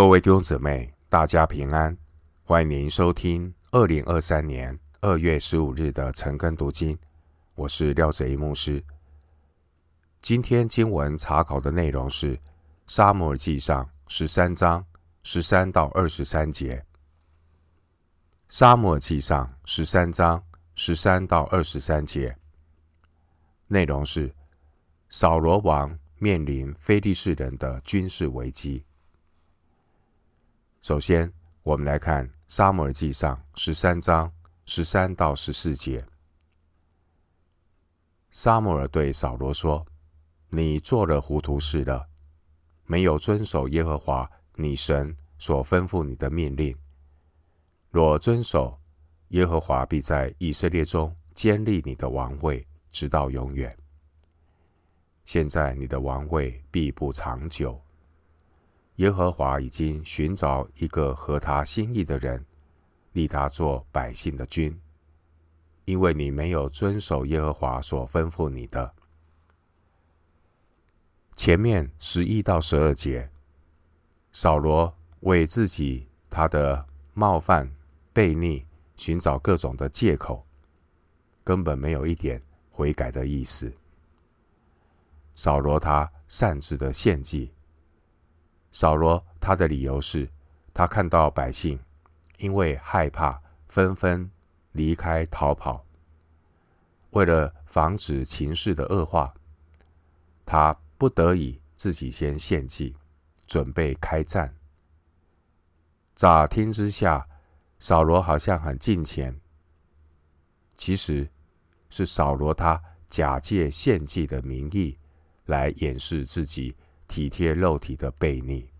各位弟兄姊妹，大家平安！欢迎您收听二零二三年二月十五日的晨更读经。我是廖哲一牧师。今天经文查考的内容是《撒母耳记上》十三章十三到二十三节。《撒母耳记上》十三章十三到二十三节内容是扫罗王面临非利士人的军事危机。首先，我们来看《撒母耳记上》十三章十三到十四节。撒母耳对扫罗说：“你做了糊涂事了，没有遵守耶和华你神所吩咐你的命令。若遵守，耶和华必在以色列中坚立你的王位，直到永远。现在你的王位必不长久。”耶和华已经寻找一个合他心意的人，立他做百姓的君，因为你没有遵守耶和华所吩咐你的。前面十一到十二节，扫罗为自己他的冒犯、悖逆寻找各种的借口，根本没有一点悔改的意思。扫罗他擅自的献祭。扫罗他的理由是，他看到百姓因为害怕，纷纷离开逃跑。为了防止情势的恶化，他不得已自己先献祭，准备开战。乍听之下，扫罗好像很敬虔，其实是扫罗他假借献祭的名义来掩饰自己。体贴肉体的悖逆，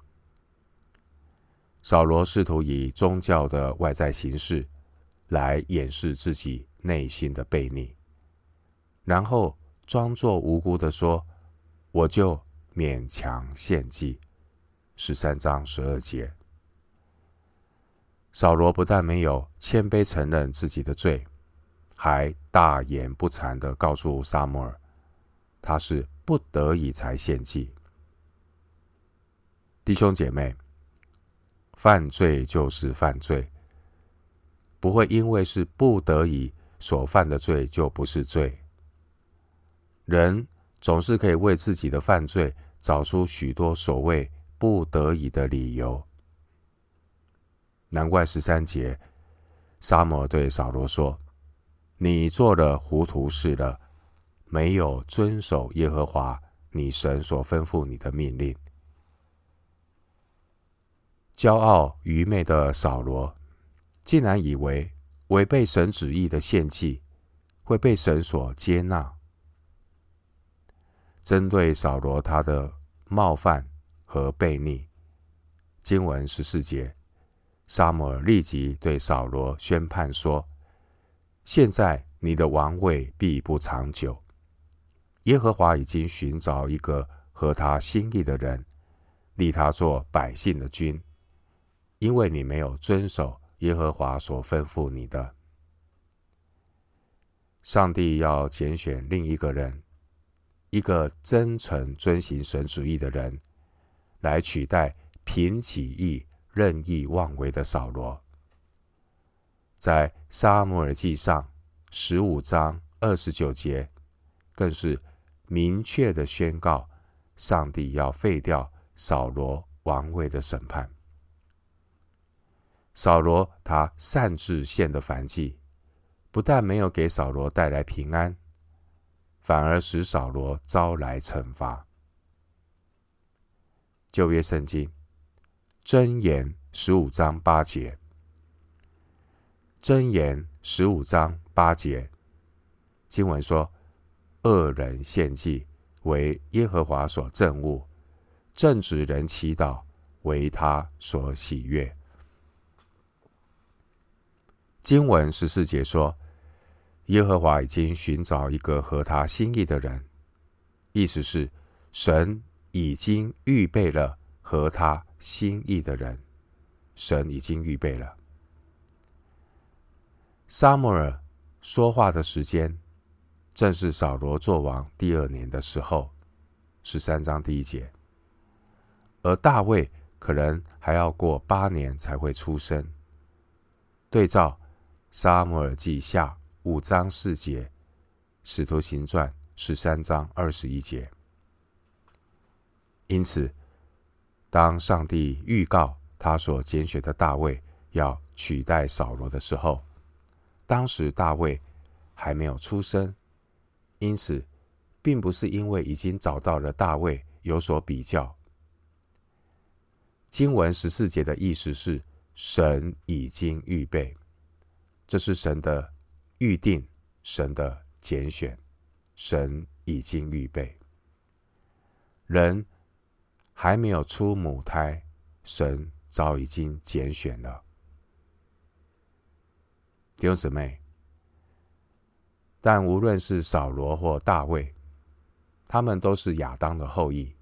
扫罗试图以宗教的外在形式来掩饰自己内心的悖逆，然后装作无辜的说：“我就勉强献祭。”十三章十二节，扫罗不但没有谦卑承认自己的罪，还大言不惭的告诉撒母耳，他是不得已才献祭。弟兄姐妹，犯罪就是犯罪，不会因为是不得已所犯的罪就不是罪。人总是可以为自己的犯罪找出许多所谓不得已的理由。难怪十三节，沙摩对扫罗说：“你做了糊涂事了，没有遵守耶和华你神所吩咐你的命令。”骄傲愚昧的扫罗，竟然以为违背神旨意的献祭会被神所接纳。针对扫罗他的冒犯和悖逆，经文十四节，撒母耳立即对扫罗宣判说：“现在你的王位必不长久。耶和华已经寻找一个合他心意的人，立他做百姓的君。”因为你没有遵守耶和华所吩咐你的，上帝要拣选另一个人，一个真诚遵行神旨意的人，来取代凭己意任意妄为的扫罗。在撒母耳记上十五章二十九节，更是明确的宣告，上帝要废掉扫罗王位的审判。扫罗他擅自献的燔祭，不但没有给扫罗带来平安，反而使扫罗招来惩罚。旧约圣经箴言十五章八节，箴言十五章八节经文说：“恶人献祭为耶和华所憎恶，正直人祈祷为他所喜悦。”经文十四节说：“耶和华已经寻找一个合他心意的人。”意思是神已经预备了合他心意的人，神已经预备了。撒母耳说话的时间，正是扫罗作王第二年的时候，十三章第一节。而大卫可能还要过八年才会出生。对照《撒母耳记下》五章四节，《使徒行传》十三章二十一节。因此，当上帝预告他所拣选的大卫要取代扫罗的时候，当时大卫还没有出生，因此，并不是因为已经找到了大卫有所比较。经文十四节的意思是神已经预备，这是神的预定，神的拣选，神已经预备。人还没有出母胎，神早已经拣选了。弟兄姊妹，但无论是扫罗或大卫，他们都是亚当的后裔。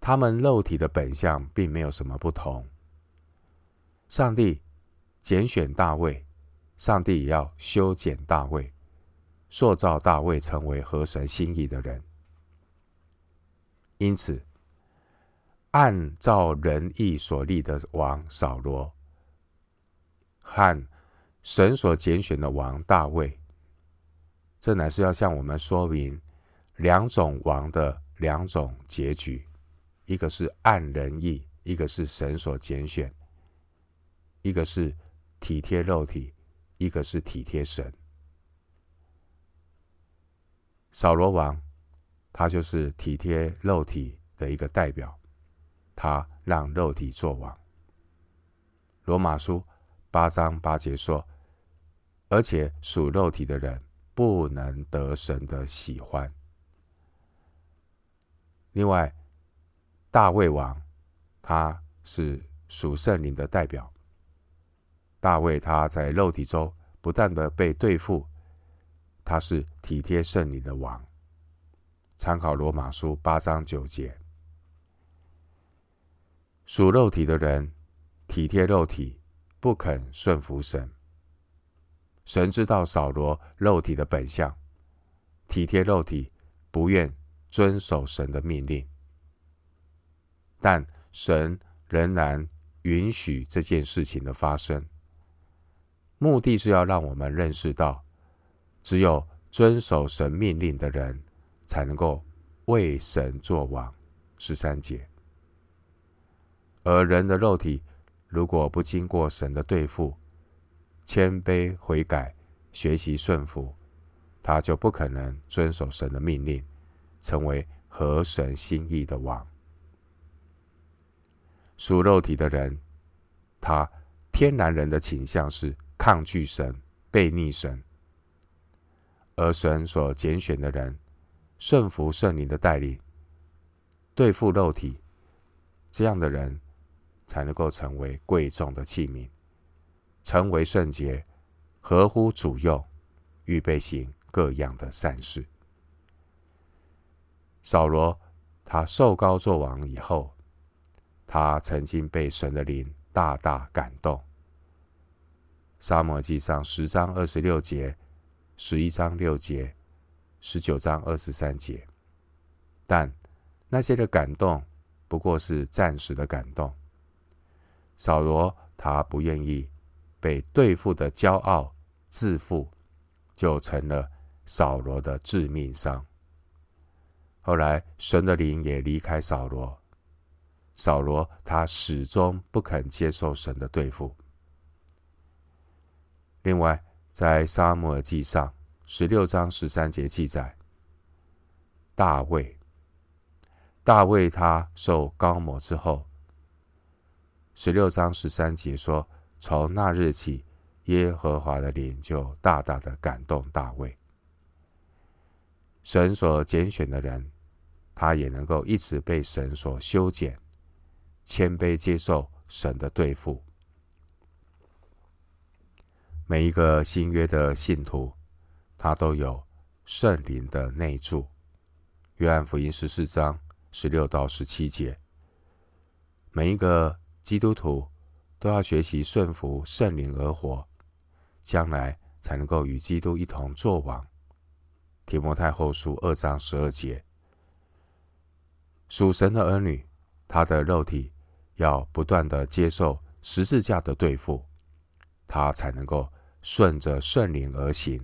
他们肉体的本相并没有什么不同。上帝拣选大卫，上帝也要修剪大卫，塑造大卫成为合神心意的人。因此，按照人意所立的王扫罗和神所拣选的王大卫，这乃是要向我们说明两种王的两种结局。一个是按人意，一个是神所拣选；一个是体贴肉体，一个是体贴神。扫罗王，他就是体贴肉体的一个代表，他让肉体作王。罗马书八章八节说：“而且属肉体的人不能得神的喜欢。”另外，大卫王，他是属圣灵的代表。大卫他在肉体中不断的被对付，他是体贴圣灵的王。参考罗马书八章九节，属肉体的人体贴肉体，不肯顺服神。神知道扫罗肉体的本相，体贴肉体，不愿遵守神的命令。但神仍然允许这件事情的发生，目的是要让我们认识到，只有遵守神命令的人，才能够为神作王。十三节，而人的肉体如果不经过神的对付，谦卑悔改，学习顺服，他就不可能遵守神的命令，成为合神心意的王。属肉体的人，他天然人的倾向是抗拒神、背逆神；而神所拣选的人，顺服圣灵的带领，对付肉体，这样的人才能够成为贵重的器皿，成为圣洁，合乎主用，预备行各样的善事。扫罗他受膏作王以后。他曾经被神的灵大大感动，《撒母耳记上》十章二十六节、十一章六节、十九章二十三节。但那些的感动不过是暂时的感动。扫罗他不愿意被对付的骄傲自负，就成了扫罗的致命伤。后来神的灵也离开扫罗。扫罗他始终不肯接受神的对付。另外，在撒母耳记上十六章十三节记载，大卫，大卫他受膏抹之后，十六章十三节说，从那日起，耶和华的灵就大大的感动大卫。神所拣选的人，他也能够一直被神所修剪。谦卑接受神的对付。每一个新约的信徒，他都有圣灵的内助。约翰福音十四章十六到十七节，每一个基督徒都要学习顺服圣灵而活，将来才能够与基督一同作王。提摩太后书二章十二节，属神的儿女。他的肉体要不断的接受十字架的对付，他才能够顺着圣灵而行。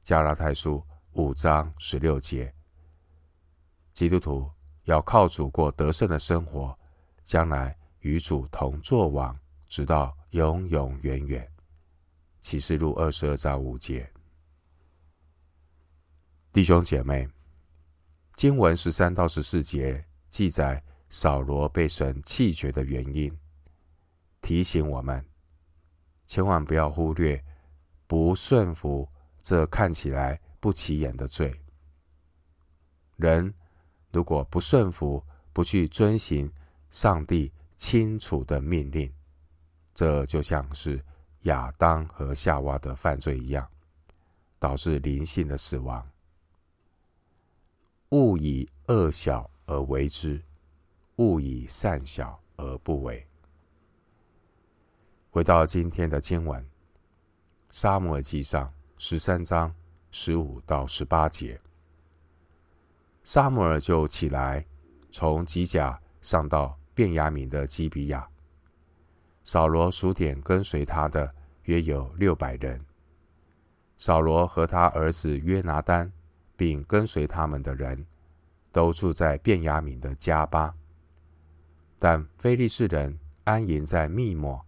加拉太书五章十六节，基督徒要靠主过得胜的生活，将来与主同作王，直到永永远远。启示录二十二章五节，弟兄姐妹，经文十三到十四节记载扫罗被神弃绝的原因，提醒我们千万不要忽略不顺服这看起来不起眼的罪。人如果不顺服，不去遵行上帝清楚的命令，这就像是。亚当和夏娃的犯罪一样，导致灵性的死亡。勿以恶小而为之，勿以善小而不为。回到今天的经文，《撒母耳记上》十三章十五到十八节，撒母耳就起来，从吉甲上到便雅悯的基比亚。扫罗数点跟随他的约有六百人。扫罗和他儿子约拿单，并跟随他们的人，都住在便雅悯的迦巴。但非利士人安营在密抹，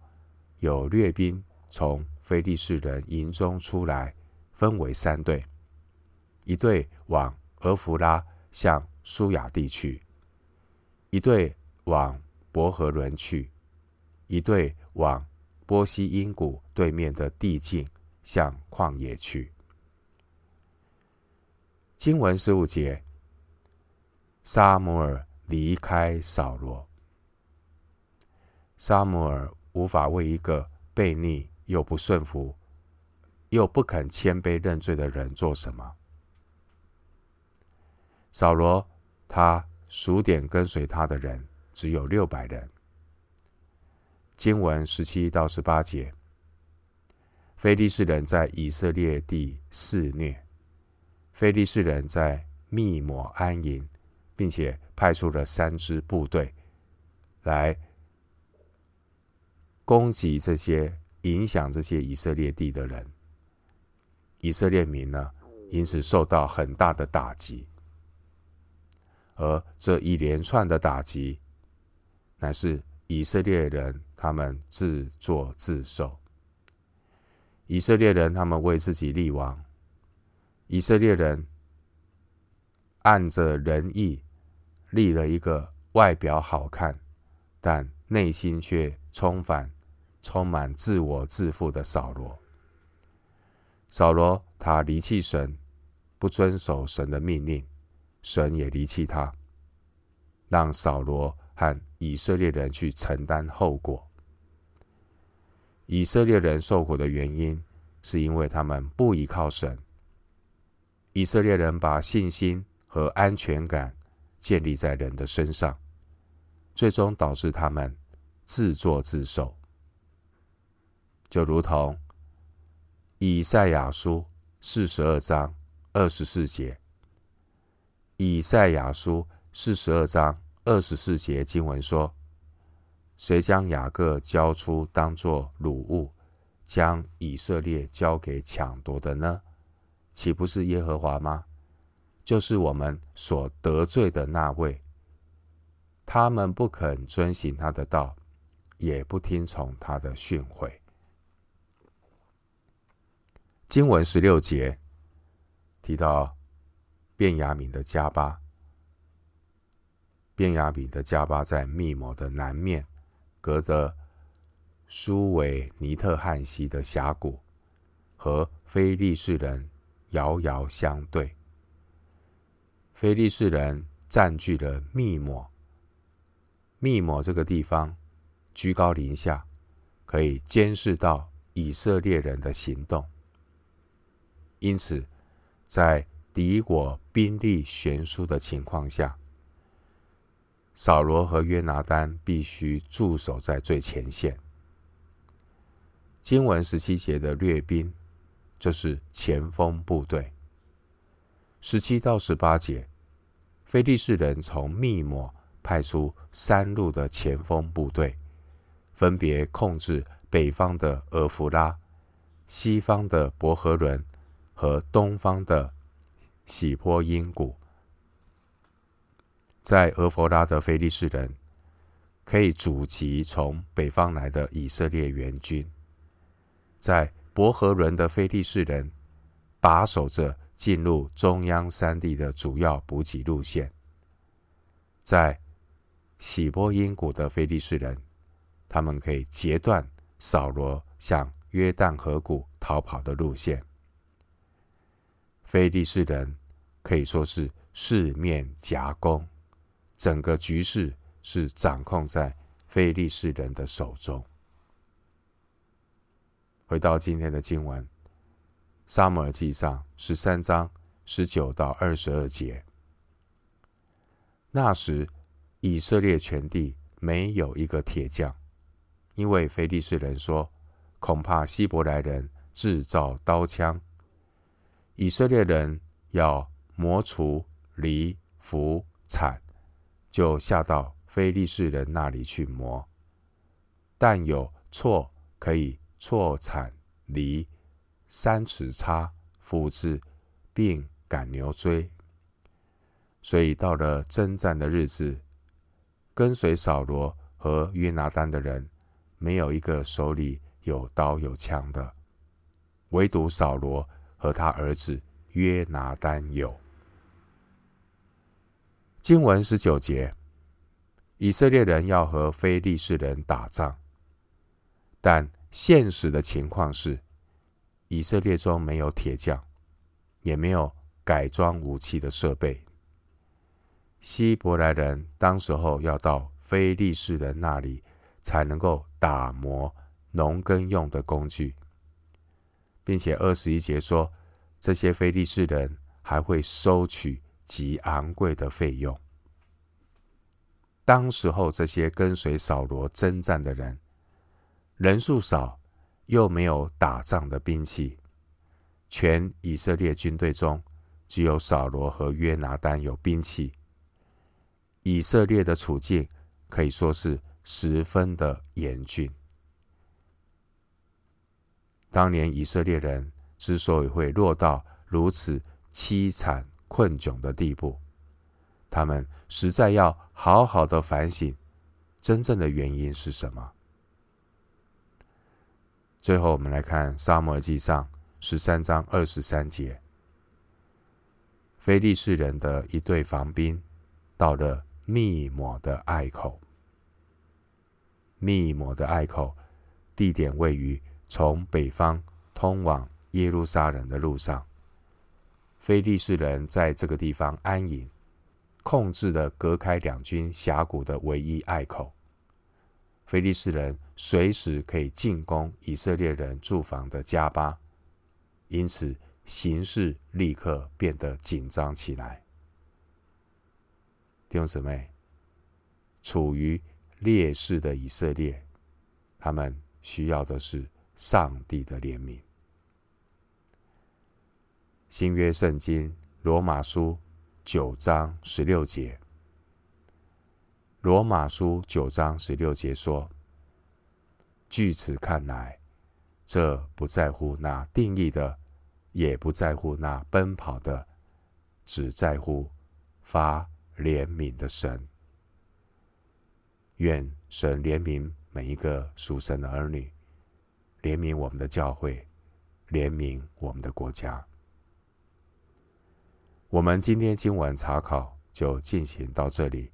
有掠兵从非利士人营中出来，分为三队：一队往俄弗拉向书亚地去；一队往伯和伦去。一队往波西因谷对面的地境，向旷野去。经文十五节，撒母耳离开扫罗。撒母耳无法为一个悖逆又不顺服、又不肯谦卑认罪的人做什么。扫罗他数点跟随他的人只有六百人。经文十七到十八节，非利士人在以色列地肆虐，非利士人在密抹安营，并且派出了三支部队来攻击这些影响这些以色列地的人。以色列民呢，因此受到很大的打击，而这一连串的打击，乃是以色列人。他们自作自受。以色列人，他们为自己立王。以色列人按着人意立了一个外表好看，但内心却充满充满自我自负的扫罗。扫罗他离弃神，不遵守神的命令，神也离弃他，让扫罗和以色列人去承担后果。以色列人受苦的原因，是因为他们不依靠神。以色列人把信心和安全感建立在人的身上，最终导致他们自作自受。就如同以赛亚书四十二章二十四节，以赛亚书四十二章二十四节经文说。谁将雅各交出当作掳物，将以色列交给抢夺的呢？岂不是耶和华吗？就是我们所得罪的那位。他们不肯遵行他的道，也不听从他的训诲。经文十六节提到便雅悯的迦巴，便雅悯的迦巴在密抹的南面。隔着书珥尼特汉溪的峡谷，和非利士人遥遥相对。非利士人占据了密抹，密谋这个地方居高临下，可以监视到以色列人的行动。因此，在敌我兵力悬殊的情况下，扫罗和约拿单必须驻守在最前线。经文十七节的掠兵，就是前锋部队。十七到十八节，非利士人从密抹派出三路的前锋部队，分别控制北方的俄弗拉、西方的伯和伦和东方的喜波因谷。在俄弗拉的非利士人可以阻击从北方来的以色列援军，在伯和伦的非利士人把守着进入中央山地的主要补给路线，在喜波因谷的非利士人，他们可以截断扫罗向约旦河谷逃跑的路线。非利士人可以说是四面夹攻。整个局势是掌控在非利士人的手中。回到今天的经文，《撒母耳记上》十三章十九到二十二节。那时，以色列全地没有一个铁匠，因为非利士人说，恐怕希伯来人制造刀枪，以色列人要磨锄、犁、斧、铲。就下到非利士人那里去磨，但有错可以错铲犁、三尺叉、斧子，并赶牛追。所以到了征战的日子，跟随扫罗和约拿单的人，没有一个手里有刀有枪的，唯独扫罗和他儿子约拿单有。经文十九节，以色列人要和非利士人打仗，但现实的情况是，以色列中没有铁匠，也没有改装武器的设备。希伯来人当时候要到非利士人那里，才能够打磨农耕用的工具，并且二十一节说，这些非利士人还会收取。极昂贵的费用。当时候，这些跟随扫罗征战的人，人数少，又没有打仗的兵器。全以色列军队中，只有扫罗和约拿单有兵器。以色列的处境可以说是十分的严峻。当年以色列人之所以会落到如此凄惨，困窘的地步，他们实在要好好的反省，真正的原因是什么？最后，我们来看《撒母耳记上》十三章二十三节：非利士人的一队防兵到了密抹的隘口。密抹的隘口地点位于从北方通往耶路撒冷的路上。非利士人在这个地方安营，控制了隔开两军峡谷的唯一隘口。非利士人随时可以进攻以色列人驻防的迦巴，因此形势立刻变得紧张起来。弟兄姊妹，处于劣势的以色列，他们需要的是上帝的怜悯。新约圣经罗马书九章十六节，罗马书九章十六节说：“据此看来，这不在乎那定义的，也不在乎那奔跑的，只在乎发怜悯的神。愿神怜悯每一个属神的儿女，怜悯我们的教会，怜悯我们的国家。”我们今天经文查考就进行到这里，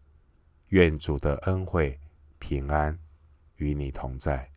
愿主的恩惠平安与你同在。